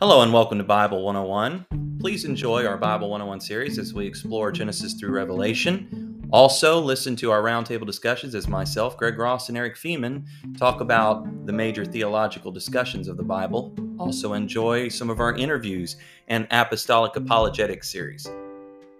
Hello and welcome to Bible 101. Please enjoy our Bible 101 series as we explore Genesis through Revelation. Also, listen to our roundtable discussions as myself, Greg Ross, and Eric Feeman talk about the major theological discussions of the Bible. Also, enjoy some of our interviews and Apostolic Apologetics series.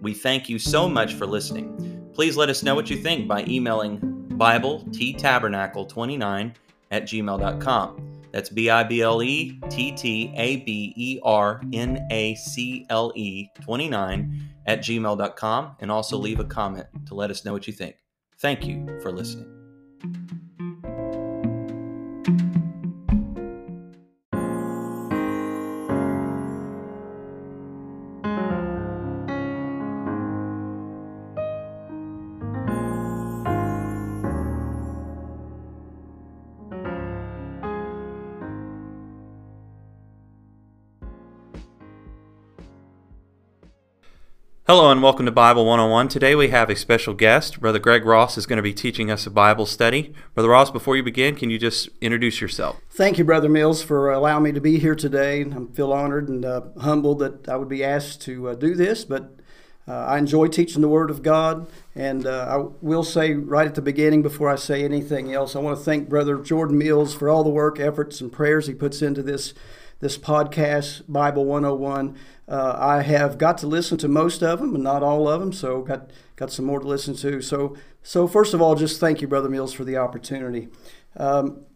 We thank you so much for listening. Please let us know what you think by emailing Bible T Tabernacle 29 at gmail.com. That's B I B L E T T A B E R N A C L E 29 at gmail.com and also leave a comment to let us know what you think. Thank you for listening. Hello and welcome to Bible 101. Today we have a special guest. Brother Greg Ross is going to be teaching us a Bible study. Brother Ross, before you begin, can you just introduce yourself? Thank you, Brother Mills, for allowing me to be here today. I feel honored and uh, humbled that I would be asked to uh, do this, but uh, I enjoy teaching the Word of God. And uh, I will say right at the beginning, before I say anything else, I want to thank Brother Jordan Mills for all the work, efforts, and prayers he puts into this this podcast, Bible 101. Uh, I have got to listen to most of them, and not all of them, so got got some more to listen to. So, so first of all, just thank you, Brother Mills, for the opportunity. Um,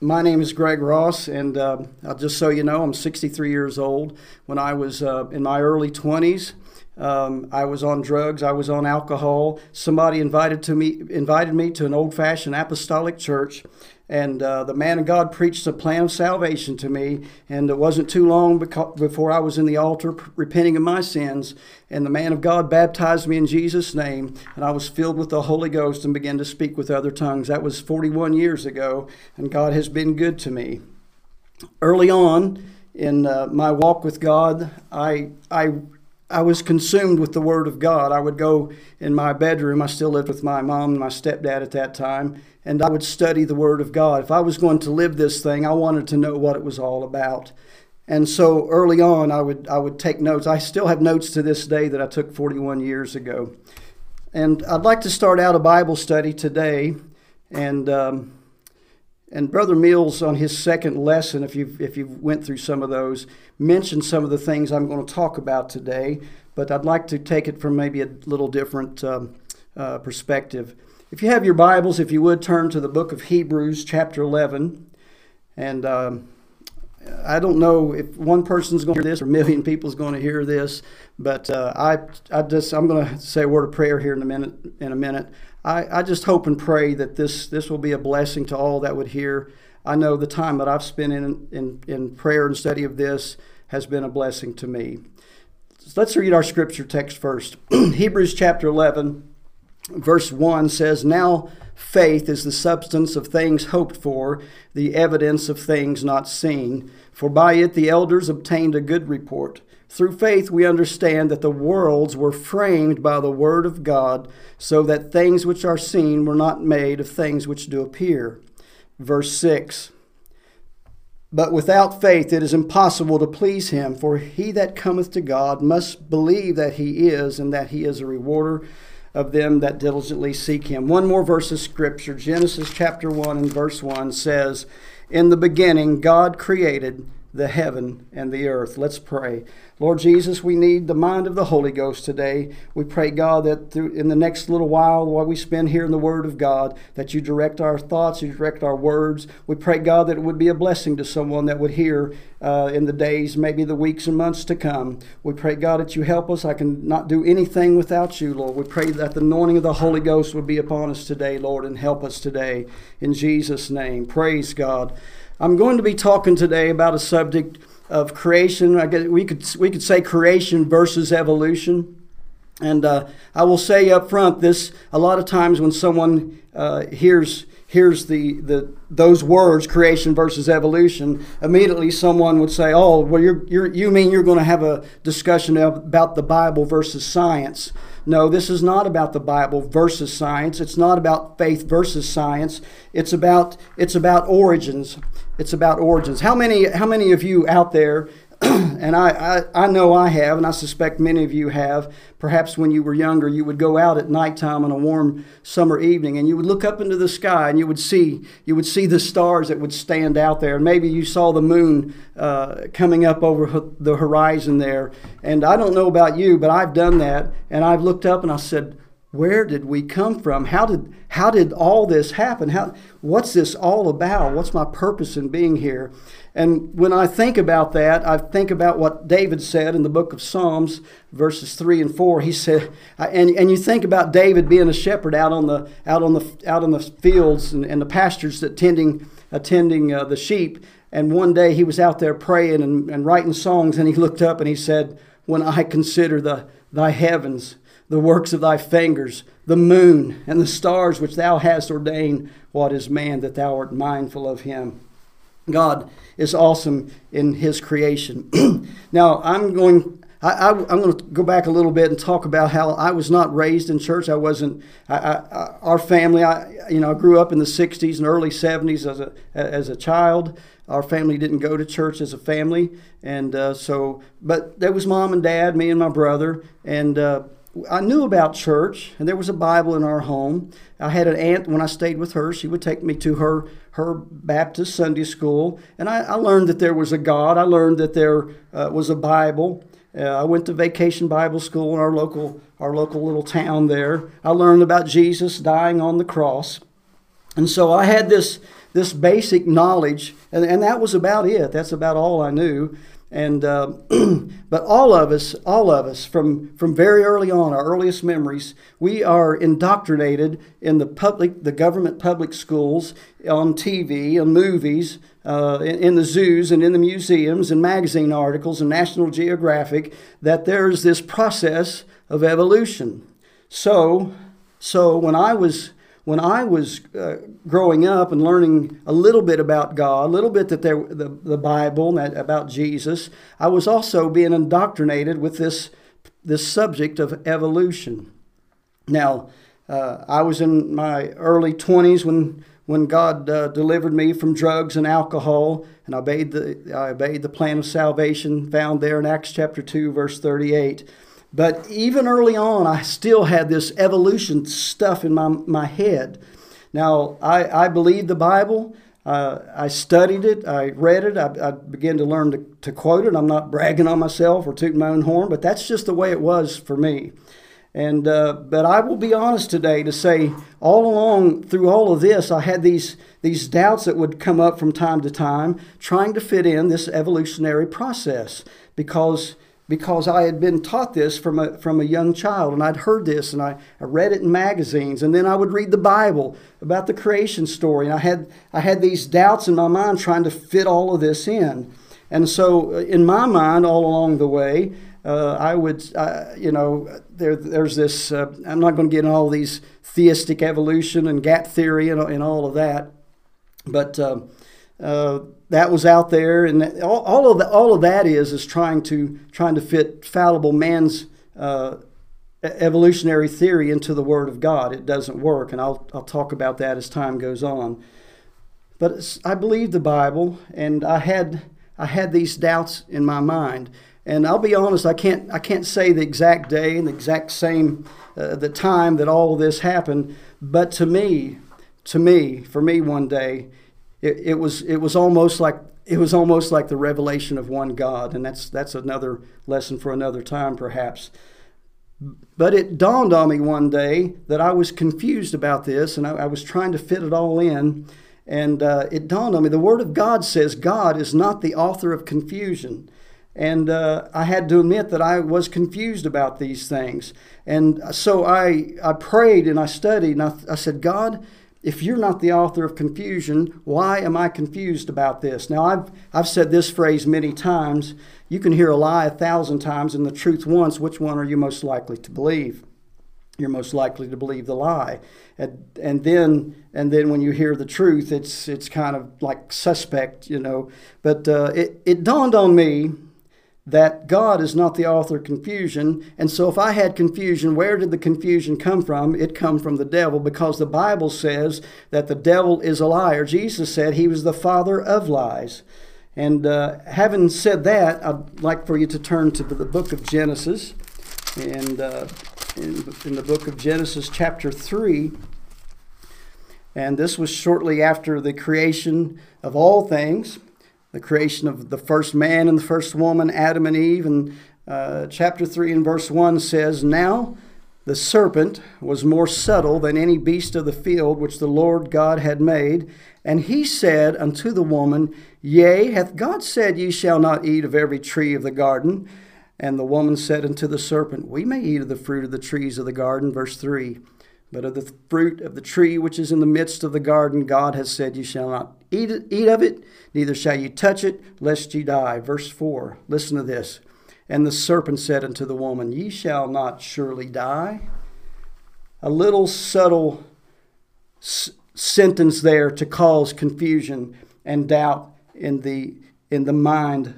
my name is Greg Ross, and uh, just so you know, I'm 63 years old. When I was uh, in my early 20s, um, I was on drugs. I was on alcohol. Somebody invited to me invited me to an old-fashioned apostolic church, and uh, the man of God preached a plan of salvation to me. And it wasn't too long before I was in the altar repenting of my sins. And the man of God baptized me in Jesus' name. And I was filled with the Holy Ghost and began to speak with other tongues. That was 41 years ago. And God has been good to me. Early on in uh, my walk with God, I, I I was consumed with the Word of God. I would go in my bedroom. I still lived with my mom and my stepdad at that time, and I would study the Word of God. If I was going to live this thing, I wanted to know what it was all about. And so early on, I would I would take notes. I still have notes to this day that I took 41 years ago. And I'd like to start out a Bible study today, and um, and Brother Mills, on his second lesson, if you if you went through some of those, mentioned some of the things I'm going to talk about today. But I'd like to take it from maybe a little different um, uh, perspective. If you have your Bibles, if you would turn to the book of Hebrews, chapter 11, and um, I don't know if one person's going to hear this or a million people's going to hear this, but uh, I I just I'm going to say a word of prayer here in a minute. In a minute. I, I just hope and pray that this, this will be a blessing to all that would hear. I know the time that I've spent in, in, in prayer and study of this has been a blessing to me. So let's read our scripture text first. Hebrews chapter 11, verse 1 says, Now faith is the substance of things hoped for, the evidence of things not seen. For by it the elders obtained a good report. Through faith, we understand that the worlds were framed by the Word of God, so that things which are seen were not made of things which do appear. Verse 6 But without faith it is impossible to please Him, for he that cometh to God must believe that He is, and that He is a rewarder of them that diligently seek Him. One more verse of Scripture Genesis chapter 1 and verse 1 says, In the beginning, God created the heaven and the earth. Let's pray. Lord Jesus, we need the mind of the Holy Ghost today. We pray, God, that through, in the next little while, while we spend here in the Word of God, that you direct our thoughts, you direct our words. We pray, God, that it would be a blessing to someone that would hear uh, in the days, maybe the weeks and months to come. We pray, God, that you help us. I can not do anything without you, Lord. We pray that the anointing of the Holy Ghost would be upon us today, Lord, and help us today. In Jesus' name. Praise God. I'm going to be talking today about a subject of creation. I guess we could we could say creation versus evolution. And uh, I will say up front, this a lot of times when someone uh, hears hears the, the those words, creation versus evolution, immediately someone would say, "Oh, well, you're, you're you mean you're going to have a discussion about the Bible versus science?" No, this is not about the Bible versus science. It's not about faith versus science. It's about it's about origins. It's about origins. How many, how many of you out there and I, I, I know I have, and I suspect many of you have. Perhaps when you were younger, you would go out at nighttime on a warm summer evening, and you would look up into the sky, and you would see you would see the stars that would stand out there. And maybe you saw the moon uh, coming up over the horizon there. And I don't know about you, but I've done that, and I've looked up and I said, where did we come from? How did how did all this happen? How what's this all about? What's my purpose in being here? And when I think about that, I think about what David said in the book of Psalms, verses three and four. He said, and, and you think about David being a shepherd out on the out on the out on the fields and, and the pastures that tending attending uh, the sheep. And one day he was out there praying and, and writing songs, and he looked up and he said, "When I consider the thy heavens." The works of thy fingers, the moon and the stars which thou hast ordained. What is man that thou art mindful of him? God is awesome in his creation. now, I'm going. I, am going to go back a little bit and talk about how I was not raised in church. I wasn't. I, I, our family, I you know, I grew up in the '60s and early '70s as a as a child. Our family didn't go to church as a family, and uh, so. But there was mom and dad, me and my brother, and uh, I knew about church, and there was a Bible in our home. I had an aunt when I stayed with her. She would take me to her her Baptist Sunday school, and I, I learned that there was a God. I learned that there uh, was a Bible. Uh, I went to vacation Bible school in our local our local little town there. I learned about Jesus dying on the cross, and so I had this this basic knowledge, and, and that was about it. That's about all I knew. And uh, but all of us, all of us, from from very early on, our earliest memories, we are indoctrinated in the public, the government public schools, on TV, on movies, uh, in, in the zoos, and in the museums, and magazine articles, and National Geographic, that there's this process of evolution. So, so when I was when I was uh, growing up and learning a little bit about God, a little bit that there, the, the Bible that, about Jesus, I was also being indoctrinated with this, this subject of evolution. Now, uh, I was in my early 20s when, when God uh, delivered me from drugs and alcohol, and I obeyed, the, I obeyed the plan of salvation found there in Acts chapter 2, verse 38. But even early on, I still had this evolution stuff in my, my head. Now, I, I believe the Bible. Uh, I studied it, I read it, I, I began to learn to, to quote it. I'm not bragging on myself or tooting my own horn, but that's just the way it was for me. And uh, but I will be honest today to say all along through all of this, I had these these doubts that would come up from time to time, trying to fit in this evolutionary process because because I had been taught this from a, from a young child and I'd heard this and I, I read it in magazines and then I would read the Bible about the creation story and I had, I had these doubts in my mind trying to fit all of this in. And so uh, in my mind all along the way, uh, I would, uh, you know, there, there's this, uh, I'm not going to get into all these theistic evolution and gap theory and, and all of that, but um, uh, that was out there, and all, all, of the, all of that is is trying to trying to fit fallible man's uh, evolutionary theory into the Word of God. It doesn't work, and I'll I'll talk about that as time goes on. But I believe the Bible, and I had I had these doubts in my mind, and I'll be honest, I can't I can't say the exact day and the exact same uh, the time that all of this happened, but to me, to me, for me, one day it, it was it was almost like it was almost like the revelation of one God, and that's that's another lesson for another time, perhaps. But it dawned on me one day that I was confused about this, and I, I was trying to fit it all in. And uh, it dawned on me the Word of God says God is not the author of confusion. And uh, I had to admit that I was confused about these things. And so I, I prayed and I studied, and I, I said, God, if you're not the author of confusion, why am I confused about this? Now, I've, I've said this phrase many times. You can hear a lie a thousand times and the truth once. Which one are you most likely to believe? You're most likely to believe the lie. And, and then and then when you hear the truth, it's it's kind of like suspect, you know. But uh, it, it dawned on me that God is not the author of confusion. And so if I had confusion, where did the confusion come from? It come from the devil because the Bible says that the devil is a liar. Jesus said he was the father of lies. And uh, having said that, I'd like for you to turn to the book of Genesis. And uh, in, in the book of Genesis, chapter 3. And this was shortly after the creation of all things, the creation of the first man and the first woman, Adam and Eve. And uh, chapter 3 and verse 1 says, Now the serpent was more subtle than any beast of the field which the Lord God had made. And he said unto the woman, Yea, hath God said, Ye shall not eat of every tree of the garden? And the woman said unto the serpent, We may eat of the fruit of the trees of the garden. Verse 3. But of the fruit of the tree which is in the midst of the garden, God has said, You shall not eat, eat of it, neither shall you touch it, lest ye die. Verse 4. Listen to this. And the serpent said unto the woman, Ye shall not surely die. A little subtle s- sentence there to cause confusion and doubt in the, in the mind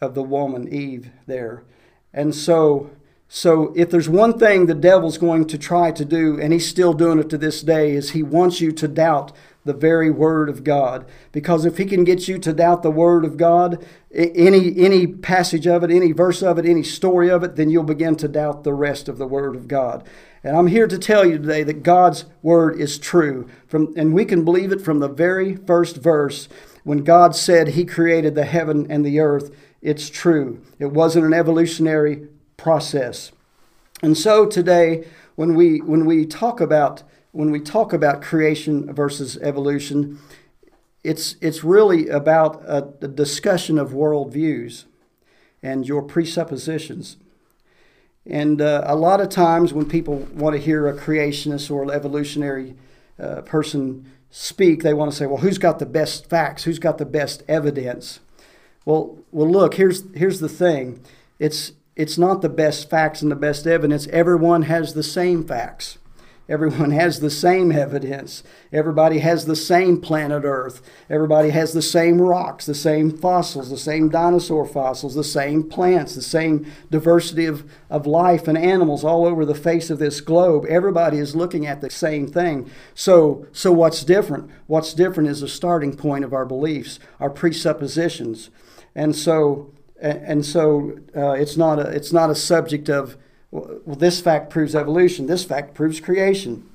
of the woman, Eve, there. And so, so if there's one thing the devil's going to try to do, and he's still doing it to this day, is he wants you to doubt the very word of God. Because if he can get you to doubt the word of God, any any passage of it, any verse of it, any story of it, then you'll begin to doubt the rest of the word of God. And I'm here to tell you today that God's word is true. From and we can believe it from the very first verse when God said he created the heaven and the earth. It's true. It wasn't an evolutionary process. And so today when we when we talk about when we talk about creation versus evolution, it's, it's really about a, a discussion of worldviews and your presuppositions. And uh, a lot of times when people want to hear a creationist or an evolutionary uh, person speak, they want to say, well, who's got the best facts? Who's got the best evidence? Well, well, look, here's, here's the thing. It's, it's not the best facts and the best evidence. Everyone has the same facts. Everyone has the same evidence. Everybody has the same planet Earth. Everybody has the same rocks, the same fossils, the same dinosaur fossils, the same plants, the same diversity of, of life and animals all over the face of this globe. Everybody is looking at the same thing. So, so what's different? What's different is the starting point of our beliefs, our presuppositions. And so, and so uh, it's, not a, it's not a subject of well, this fact proves evolution, this fact proves creation.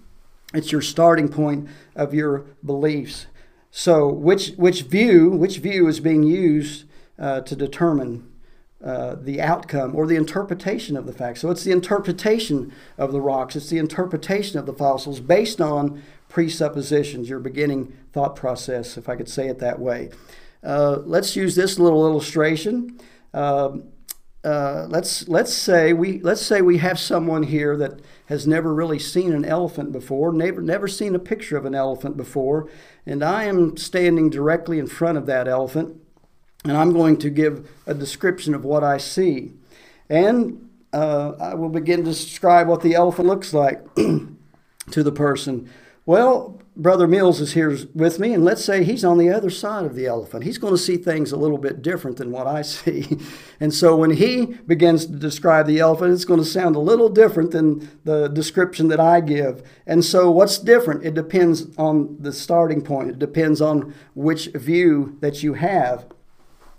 It's your starting point of your beliefs. So, which, which, view, which view is being used uh, to determine uh, the outcome or the interpretation of the facts? So, it's the interpretation of the rocks, it's the interpretation of the fossils based on presuppositions, your beginning thought process, if I could say it that way. Uh, let's use this little illustration. Um, uh, let's let's say we let's say we have someone here that has never really seen an elephant before, never never seen a picture of an elephant before, and I am standing directly in front of that elephant, and I'm going to give a description of what I see, and uh, I will begin to describe what the elephant looks like to the person. Well, Brother Mills is here with me, and let's say he's on the other side of the elephant. He's going to see things a little bit different than what I see. And so when he begins to describe the elephant, it's going to sound a little different than the description that I give. And so what's different? It depends on the starting point, it depends on which view that you have.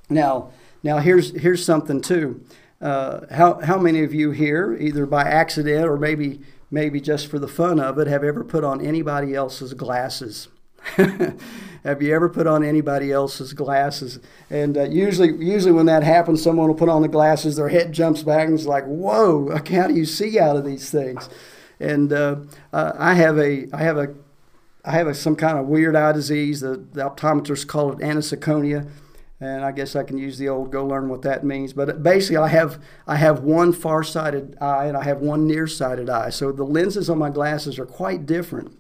Now, now here's, here's something too. Uh, how, how many of you here, either by accident or maybe maybe just for the fun of it, have ever put on anybody else's glasses? have you ever put on anybody else's glasses? And uh, usually, usually when that happens, someone will put on the glasses, their head jumps back, and it's like, "Whoa! How do you see out of these things?" And uh, uh, I have a, I have a, I have a, some kind of weird eye disease. The, the optometrists call it aniseikonia and I guess I can use the old "go learn what that means." But basically, I have I have one far-sighted eye and I have one near-sighted eye, so the lenses on my glasses are quite different.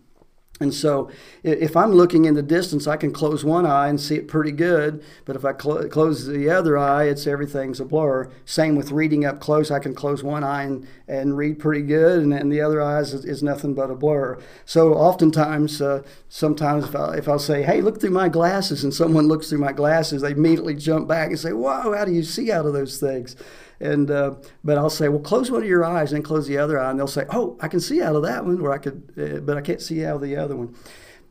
And so, if I'm looking in the distance, I can close one eye and see it pretty good. But if I cl- close the other eye, it's everything's a blur. Same with reading up close. I can close one eye and, and read pretty good, and, and the other eye is, is nothing but a blur. So, oftentimes, uh, sometimes if, I, if I'll say, "Hey, look through my glasses," and someone looks through my glasses, they immediately jump back and say, "Whoa, how do you see out of those things?" And uh, but I'll say, well, close one of your eyes and close the other eye, and they'll say, oh, I can see out of that one, or I could, uh, but I can't see out of the other one.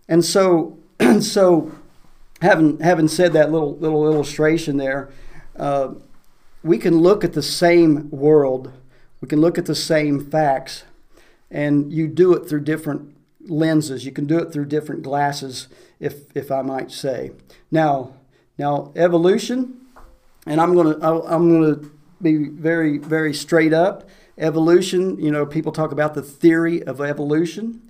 And so, so having having said that little little illustration there, uh, we can look at the same world, we can look at the same facts, and you do it through different lenses. You can do it through different glasses, if if I might say. Now, now evolution, and I'm gonna I'm gonna be very very straight up. Evolution, you know, people talk about the theory of evolution.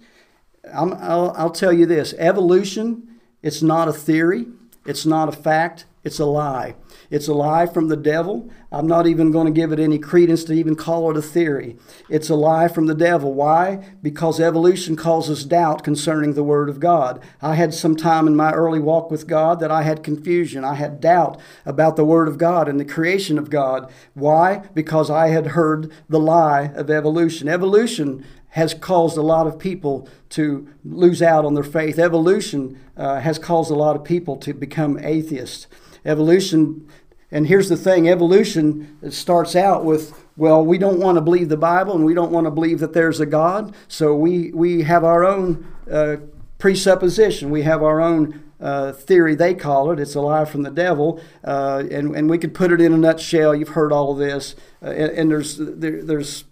I'm, I'll, I'll tell you this: evolution it's not a theory, it's not a fact, it's a lie. It's a lie from the devil. I'm not even going to give it any credence to even call it a theory. It's a lie from the devil. Why? Because evolution causes doubt concerning the Word of God. I had some time in my early walk with God that I had confusion. I had doubt about the Word of God and the creation of God. Why? Because I had heard the lie of evolution. Evolution has caused a lot of people to lose out on their faith. Evolution uh, has caused a lot of people to become atheists. Evolution, and here's the thing evolution starts out with, well, we don't want to believe the Bible and we don't want to believe that there's a God, so we, we have our own uh, presupposition, we have our own uh, theory, they call it. It's a lie from the devil, uh, and and we could put it in a nutshell. You've heard all of this, uh, and, and, there's there, there's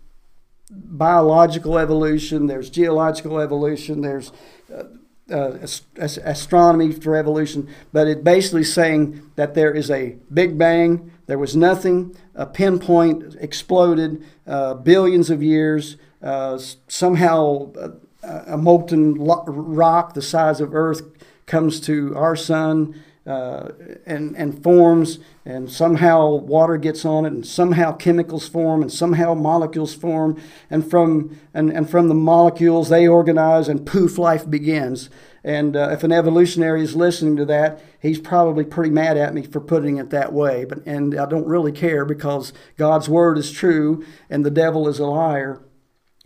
biological evolution, there's geological evolution, there's uh, uh, astronomy for evolution, but it's basically saying that there is a big bang, there was nothing, a pinpoint exploded, uh, billions of years, uh, somehow a, uh, a molten rock the size of Earth comes to our sun uh, and, and forms, and somehow water gets on it, and somehow chemicals form, and somehow molecules form, and from, and, and from the molecules they organize, and poof, life begins. And uh, if an evolutionary is listening to that, he's probably pretty mad at me for putting it that way. But and I don't really care because God's word is true and the devil is a liar.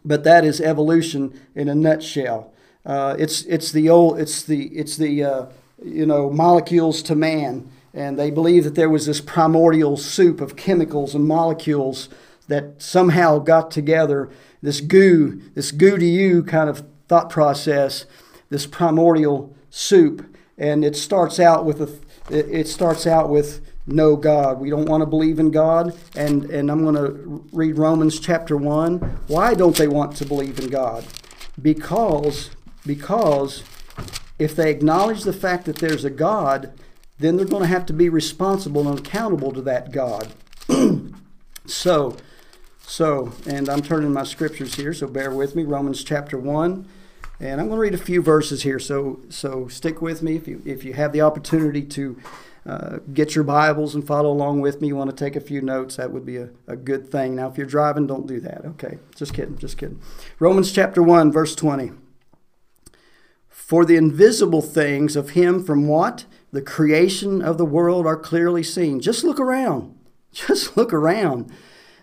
But that is evolution in a nutshell. Uh, it's it's the old it's the it's the uh, you know, molecules to man. And they believe that there was this primordial soup of chemicals and molecules that somehow got together, this goo, this goo to you kind of thought process, this primordial soup. And it starts out with a, it starts out with no God. We don't want to believe in God. And, and I'm going to read Romans chapter 1. Why don't they want to believe in God? Because, because if they acknowledge the fact that there's a God, then they're going to have to be responsible and accountable to that God. so, so, and I'm turning my scriptures here, so bear with me. Romans chapter 1. And I'm going to read a few verses here, so so stick with me if you if you have the opportunity to uh, get your Bibles and follow along with me. You want to take a few notes, that would be a, a good thing. Now, if you're driving, don't do that. Okay, just kidding, just kidding. Romans chapter 1, verse 20. For the invisible things of him from what? The creation of the world are clearly seen. Just look around. Just look around.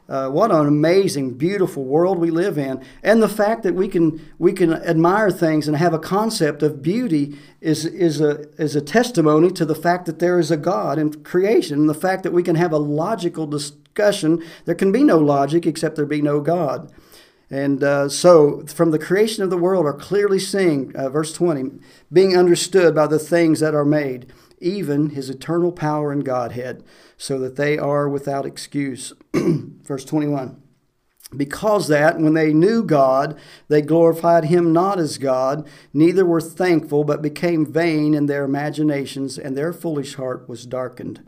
Uh, what an amazing, beautiful world we live in, and the fact that we can we can admire things and have a concept of beauty is is a is a testimony to the fact that there is a God in creation, and the fact that we can have a logical discussion. There can be no logic except there be no God. And uh, so, from the creation of the world are clearly seen, uh, verse 20, being understood by the things that are made, even his eternal power and Godhead, so that they are without excuse. verse 21. Because that, when they knew God, they glorified him not as God, neither were thankful, but became vain in their imaginations, and their foolish heart was darkened.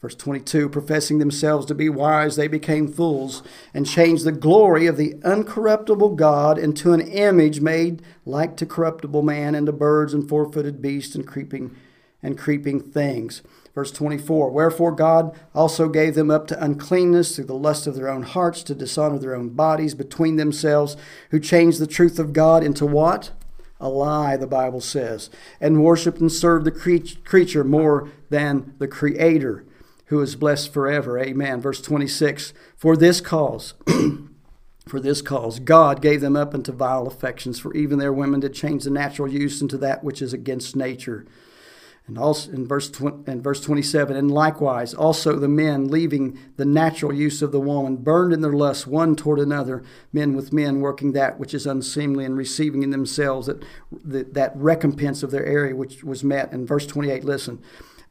Verse 22 Professing themselves to be wise, they became fools and changed the glory of the uncorruptible God into an image made like to corruptible man and to birds and four footed beasts and creeping and creeping things. Verse 24 Wherefore God also gave them up to uncleanness through the lust of their own hearts to dishonor their own bodies between themselves, who changed the truth of God into what? A lie, the Bible says, and worshiped and served the creature more than the Creator who is blessed forever. Amen. Verse 26 For this cause, for this cause, God gave them up into vile affections, for even their women did change the natural use into that which is against nature. And also in verse, tw- in verse 27, and likewise also the men, leaving the natural use of the woman, burned in their lust one toward another, men with men working that which is unseemly and receiving in themselves that, that, that recompense of their area which was met. In verse 28, listen.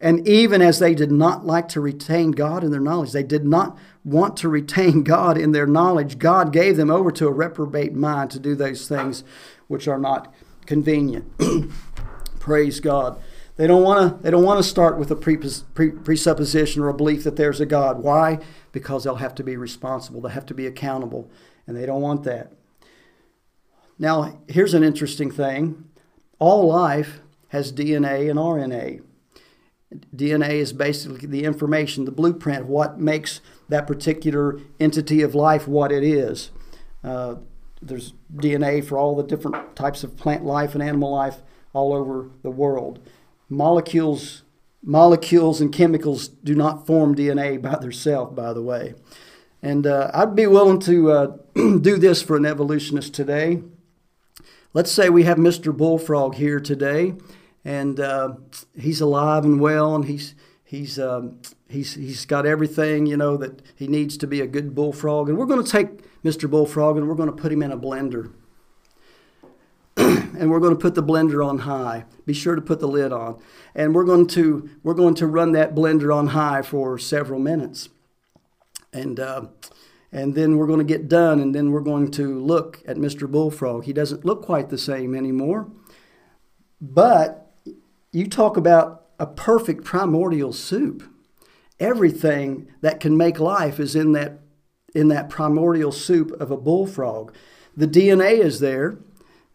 And even as they did not like to retain God in their knowledge, they did not want to retain God in their knowledge, God gave them over to a reprobate mind to do those things which are not convenient. Praise God. They don't want to. They don't want to start with a presupposition or a belief that there's a God. Why? Because they'll have to be responsible. They have to be accountable, and they don't want that. Now, here's an interesting thing. All life has DNA and RNA. DNA is basically the information, the blueprint what makes that particular entity of life what it is. Uh, there's DNA for all the different types of plant life and animal life all over the world molecules molecules and chemicals do not form DNA by themselves, by the way. And uh, I'd be willing to uh, do this for an evolutionist today. Let's say we have Mr. Bullfrog here today, and uh, he's alive and well, and he's he's um, he's he's got everything you know that he needs to be a good bullfrog. And we're going to take Mr. Bullfrog and we're going to put him in a blender and we're going to put the blender on high. Be sure to put the lid on. And we're going to we're going to run that blender on high for several minutes. And uh, and then we're going to get done and then we're going to look at Mr. Bullfrog. He doesn't look quite the same anymore. But you talk about a perfect primordial soup. Everything that can make life is in that in that primordial soup of a bullfrog. The DNA is there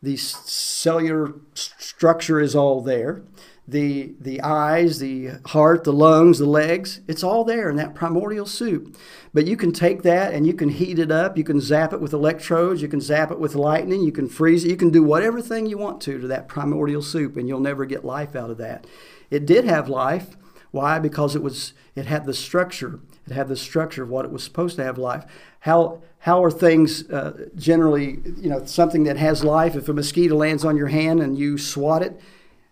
the cellular structure is all there. The, the eyes, the heart, the lungs, the legs, it's all there in that primordial soup. But you can take that and you can heat it up. You can zap it with electrodes. You can zap it with lightning. You can freeze it. You can do whatever thing you want to to that primordial soup, and you'll never get life out of that. It did have life. Why? Because it was it had the structure. It had the structure of what it was supposed to have life. How how are things uh, generally, you know, something that has life? If a mosquito lands on your hand and you swat it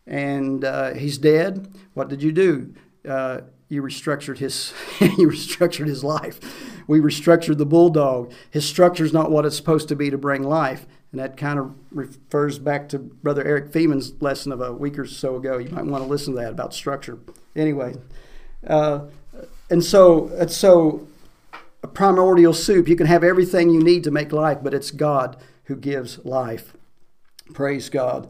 and uh, he's dead, what did you do? Uh, you restructured his you restructured his life. We restructured the bulldog. His structure is not what it's supposed to be to bring life. And that kind of refers back to Brother Eric Feeman's lesson of a week or so ago. You might want to listen to that about structure. Anyway, uh, and so so a primordial soup. You can have everything you need to make life, but it's God who gives life. Praise God.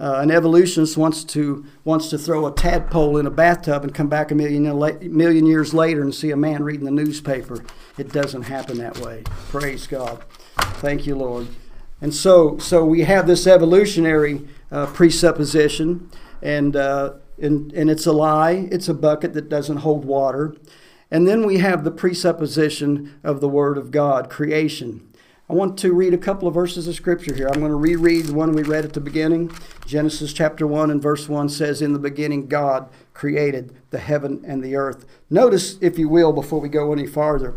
Uh, an evolutionist wants to wants to throw a tadpole in a bathtub and come back a million million years later and see a man reading the newspaper. It doesn't happen that way. Praise God. Thank you, Lord. And so so we have this evolutionary uh, presupposition, and, uh, and and it's a lie. It's a bucket that doesn't hold water. And then we have the presupposition of the Word of God, creation. I want to read a couple of verses of Scripture here. I'm going to reread the one we read at the beginning. Genesis chapter 1 and verse 1 says, In the beginning, God created the heaven and the earth. Notice, if you will, before we go any farther,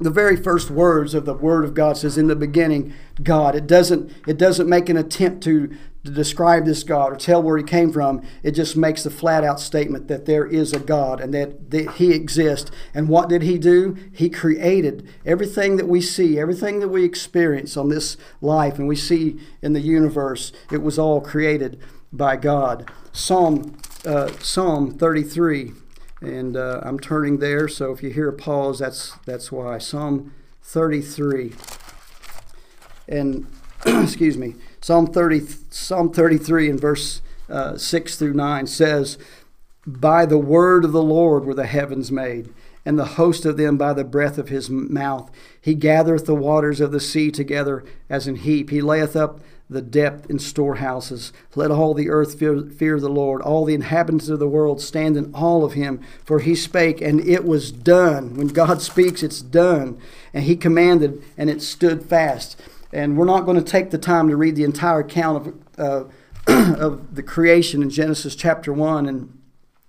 the very first words of the word of god says in the beginning god it doesn't it doesn't make an attempt to to describe this God or tell where he came from. It just makes the flat out statement that there is a God and that, that he exists. And what did he do? He created everything that we see, everything that we experience on this life and we see in the universe. It was all created by God. Psalm, uh, Psalm 33. And uh, I'm turning there, so if you hear a pause, that's, that's why. Psalm 33. And, excuse me. Psalm 30, Psalm 33 and verse uh, 6 through 9 says, By the word of the Lord were the heavens made, and the host of them by the breath of his mouth. He gathereth the waters of the sea together as an heap. He layeth up the depth in storehouses. Let all the earth fear, fear, the Lord. All the inhabitants of the world stand in awe of him. For he spake, and it was done. When God speaks, it's done. And he commanded, and it stood fast. And we're not going to take the time to read the entire account of, uh, of the creation in Genesis chapter 1 and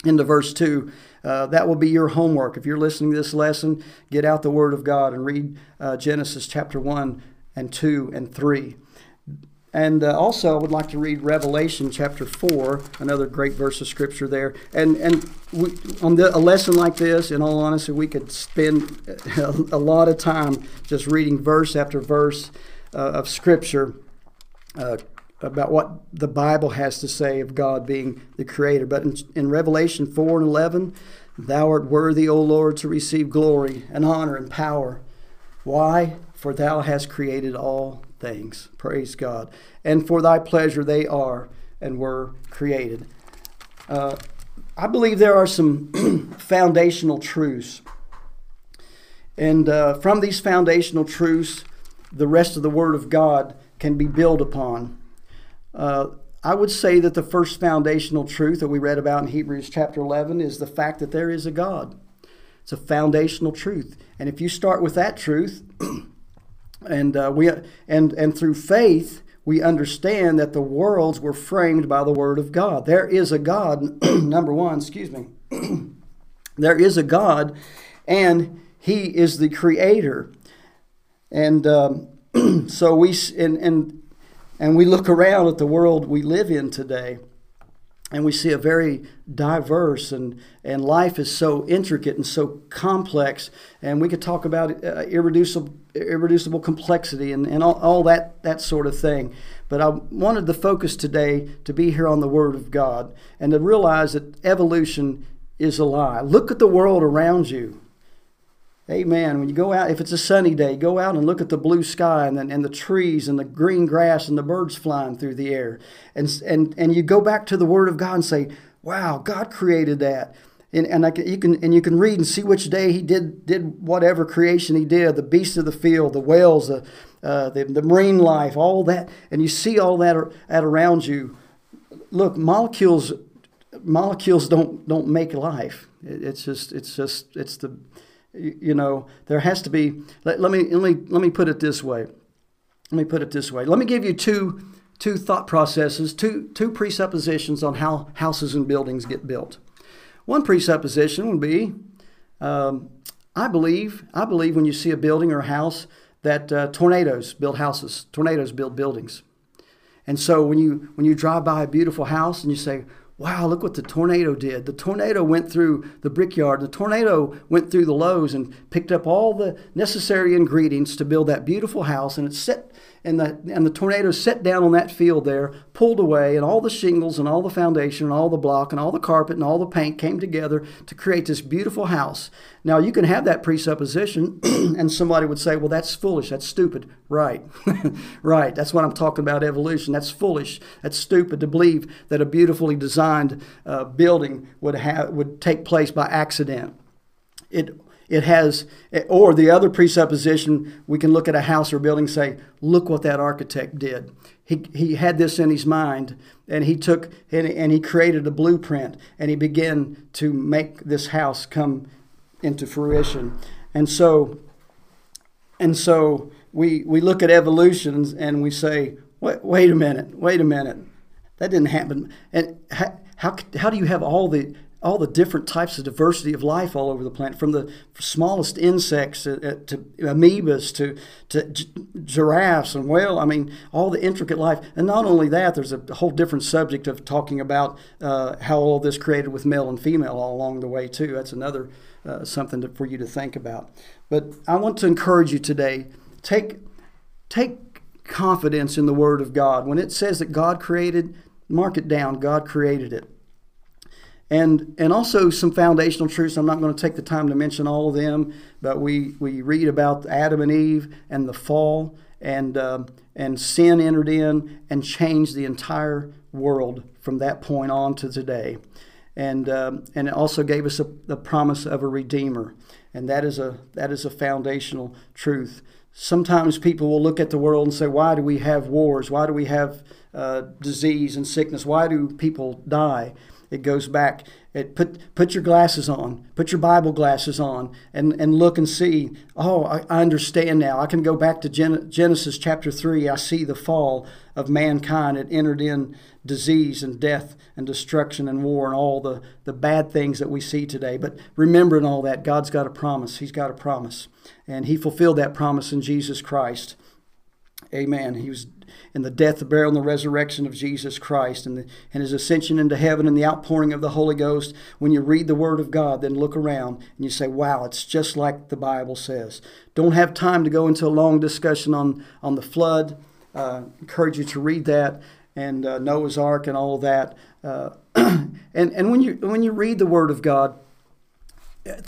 into verse 2. Uh, that will be your homework. If you're listening to this lesson, get out the Word of God and read uh, Genesis chapter 1 and 2 and 3. And uh, also, I would like to read Revelation chapter 4, another great verse of scripture there. And, and we, on the, a lesson like this, in all honesty, we could spend a, a lot of time just reading verse after verse of scripture uh, about what the Bible has to say of God being the creator. But in, in Revelation 4 and 11, Thou art worthy, O Lord, to receive glory and honor and power. Why? For thou hast created all things. Praise God. And for thy pleasure they are and were created. Uh, I believe there are some foundational truths. And uh, from these foundational truths, the rest of the Word of God can be built upon. Uh, I would say that the first foundational truth that we read about in Hebrews chapter 11 is the fact that there is a God. It's a foundational truth. And if you start with that truth, and uh, we and and through faith we understand that the worlds were framed by the word of God. There is a God, number 1, excuse me. there is a God and he is the creator. And um, so we and, and and we look around at the world we live in today and we see a very diverse and, and life is so intricate and so complex and we could talk about uh, irreducible, irreducible complexity and, and all, all that, that sort of thing. But i wanted the focus today to be here on the word of god and to realize that evolution is a lie. Look at the world around you Amen. When you go out, if it's a sunny day, go out and look at the blue sky and the, and the trees and the green grass and the birds flying through the air. And, and, and you go back to the Word of God and say, wow, God created that. And, and I can, you can and you can read and see which day he did did whatever creation he did the beasts of the field the whales the, uh, the the marine life all that and you see all that at around you look molecules molecules don't don't make life it's just it's just it's the you know, there has to be. Let, let, me let me let me put it this way. Let me put it this way. Let me give you two two thought processes, two two presuppositions on how houses and buildings get built. One presupposition would be, um, I believe I believe when you see a building or a house that uh, tornadoes build houses, tornadoes build buildings, and so when you when you drive by a beautiful house and you say, wow, look what the tornado did. The tornado went through the brickyard. The tornado went through the Lowe's and picked up all the necessary ingredients to build that beautiful house. And it set and the and the tornado set down on that field there, pulled away, and all the shingles and all the foundation and all the block and all the carpet and all the paint came together to create this beautiful house. Now you can have that presupposition, and somebody would say, "Well, that's foolish. That's stupid." Right, right. That's what I'm talking about. Evolution. That's foolish. That's stupid to believe that a beautifully designed uh, building would have would take place by accident. It it has, or the other presupposition, we can look at a house or building and say, look what that architect did. He, he had this in his mind and he took and, and he created a blueprint and he began to make this house come into fruition. And so, and so we, we look at evolutions and we say, wait, wait a minute, wait a minute. That didn't happen. And how, how, how do you have all the all the different types of diversity of life all over the planet, from the smallest insects to, uh, to amoebas to, to giraffes and whale. I mean, all the intricate life. And not only that, there's a whole different subject of talking about uh, how all this created with male and female all along the way, too. That's another uh, something to, for you to think about. But I want to encourage you today take, take confidence in the Word of God. When it says that God created, mark it down. God created it and and also some foundational truths. I'm not going to take the time to mention all of them, but we we read about Adam and Eve and the fall, and uh, and sin entered in and changed the entire world from that point on to today, and um, and it also gave us a, the promise of a redeemer, and that is a that is a foundational truth. Sometimes people will look at the world and say, "Why do we have wars? Why do we have uh, disease and sickness? Why do people die?" It goes back. It put put your glasses on, put your Bible glasses on, and, and look and see. Oh, I, I understand now. I can go back to Gen- Genesis chapter three. I see the fall of mankind. It entered in disease and death and destruction and war and all the, the bad things that we see today. But remembering all that, God's got a promise. He's got a promise. And He fulfilled that promise in Jesus Christ. Amen. He was in the death, the burial, and the resurrection of Jesus Christ and, the, and his ascension into heaven and the outpouring of the Holy Ghost, when you read the Word of God, then look around and you say, wow, it's just like the Bible says. Don't have time to go into a long discussion on, on the flood. Uh, encourage you to read that and uh, Noah's Ark and all that. Uh, and and when you when you read the Word of God,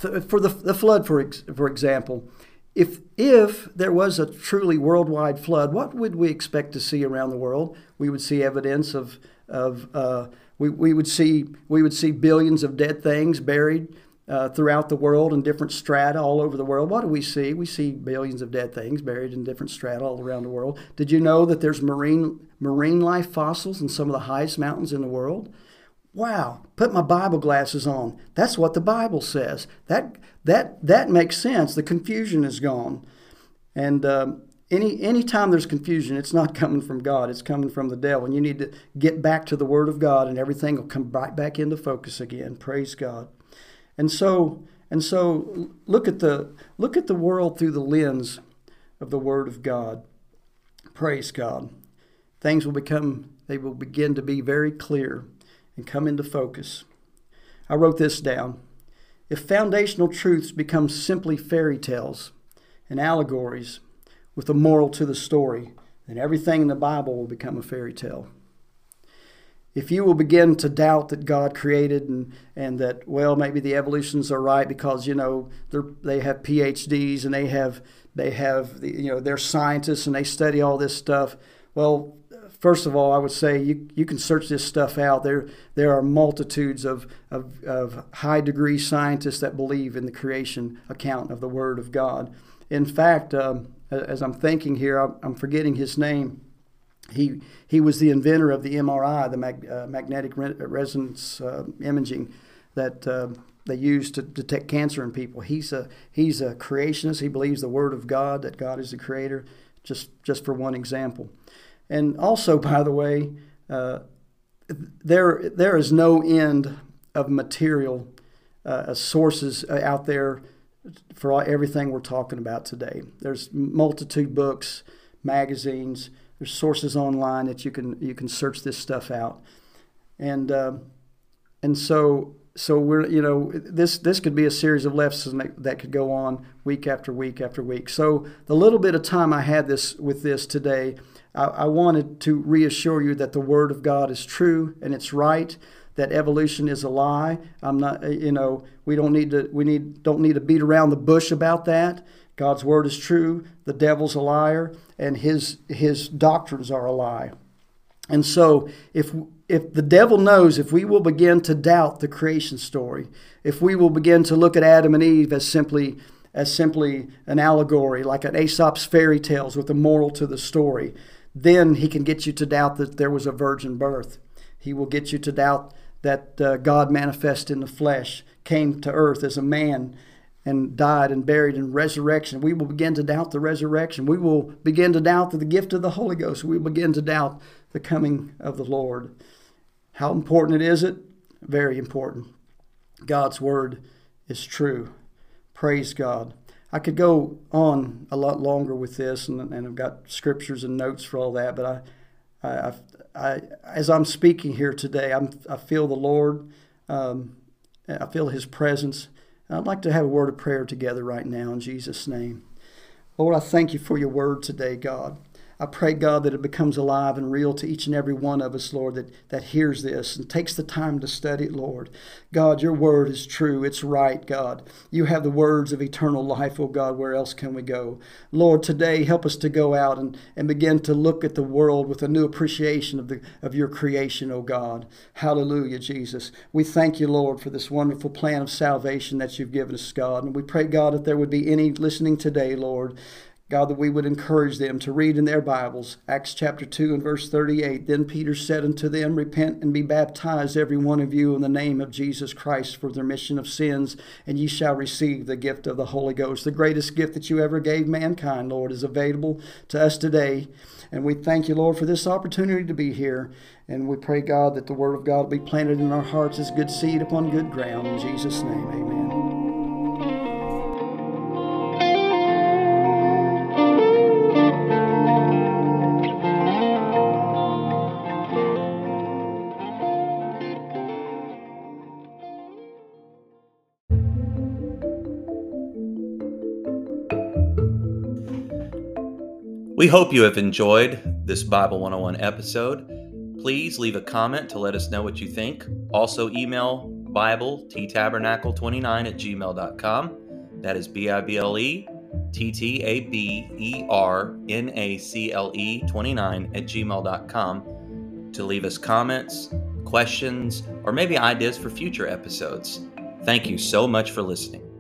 for the, the flood, for ex, for example, if if there was a truly worldwide flood, what would we expect to see around the world? We would see evidence of of uh, we, we would see we would see billions of dead things buried uh, throughout the world in different strata all over the world. What do we see? We see billions of dead things buried in different strata all around the world. Did you know that there's marine marine life fossils in some of the highest mountains in the world? Wow, put my Bible glasses on. That's what the Bible says. That that that makes sense. The confusion is gone. And um, any anytime there's confusion, it's not coming from God. It's coming from the devil. And you need to get back to the Word of God, and everything will come right back into focus again. Praise God. And so and so look at the look at the world through the lens of the Word of God. Praise God. Things will become they will begin to be very clear and come into focus. I wrote this down. If foundational truths become simply fairy tales and allegories with a moral to the story, then everything in the Bible will become a fairy tale if you will begin to doubt that God created and, and that, well, maybe the evolutionists are right because, you know, they're they have PhDs and they have, they have you know, they're scientists and they study all this stuff. Well, first of all, I would say you, you can search this stuff out. There, there are multitudes of, of, of high degree scientists that believe in the creation account of the Word of God. In fact, um, as I'm thinking here, I'm forgetting his name he, he was the inventor of the MRI, the mag, uh, magnetic re- resonance uh, imaging that uh, they use to detect cancer in people. He's a, he's a creationist. He believes the Word of God, that God is the creator, just, just for one example. And also, by the way, uh, there, there is no end of material uh, sources uh, out there for everything we're talking about today. There's multitude books, magazines, there's sources online that you can you can search this stuff out, and uh, and so so we're you know this this could be a series of lessons that could go on week after week after week. So the little bit of time I had this with this today, I, I wanted to reassure you that the Word of God is true and it's right that evolution is a lie. I'm not, uh, you know, we don't need to, we need, don't need to beat around the bush about that. God's word is true, the devil's a liar, and his his doctrines are a lie. And so if if the devil knows if we will begin to doubt the creation story, if we will begin to look at Adam and Eve as simply as simply an allegory, like an Aesop's fairy tales with a moral to the story, then he can get you to doubt that there was a virgin birth. He will get you to doubt that uh, God manifest in the flesh, came to earth as a man, and died and buried in resurrection. We will begin to doubt the resurrection. We will begin to doubt the gift of the Holy Ghost. We will begin to doubt the coming of the Lord. How important it is it? Very important. God's word is true. Praise God. I could go on a lot longer with this, and, and I've got scriptures and notes for all that. But I, I, I as I'm speaking here today, I'm, I feel the Lord. Um, I feel His presence. I'd like to have a word of prayer together right now in Jesus' name. Lord, I thank you for your word today, God. I pray, God, that it becomes alive and real to each and every one of us, Lord, that, that hears this and takes the time to study it, Lord. God, your word is true. It's right, God. You have the words of eternal life, oh God. Where else can we go? Lord, today help us to go out and, and begin to look at the world with a new appreciation of, the, of your creation, oh God. Hallelujah, Jesus. We thank you, Lord, for this wonderful plan of salvation that you've given us, God. And we pray, God, that there would be any listening today, Lord, God, that we would encourage them to read in their Bibles, Acts chapter 2 and verse 38. Then Peter said unto them, Repent and be baptized, every one of you, in the name of Jesus Christ for the remission of sins, and ye shall receive the gift of the Holy Ghost. The greatest gift that you ever gave mankind, Lord, is available to us today. And we thank you, Lord, for this opportunity to be here. And we pray, God, that the Word of God be planted in our hearts as good seed upon good ground. In Jesus' name, amen. We hope you have enjoyed this Bible 101 episode. Please leave a comment to let us know what you think. Also, email Bible Tabernacle29 at gmail.com. That is B I B L E T T A B E R N A C L E 29 at gmail.com to leave us comments, questions, or maybe ideas for future episodes. Thank you so much for listening.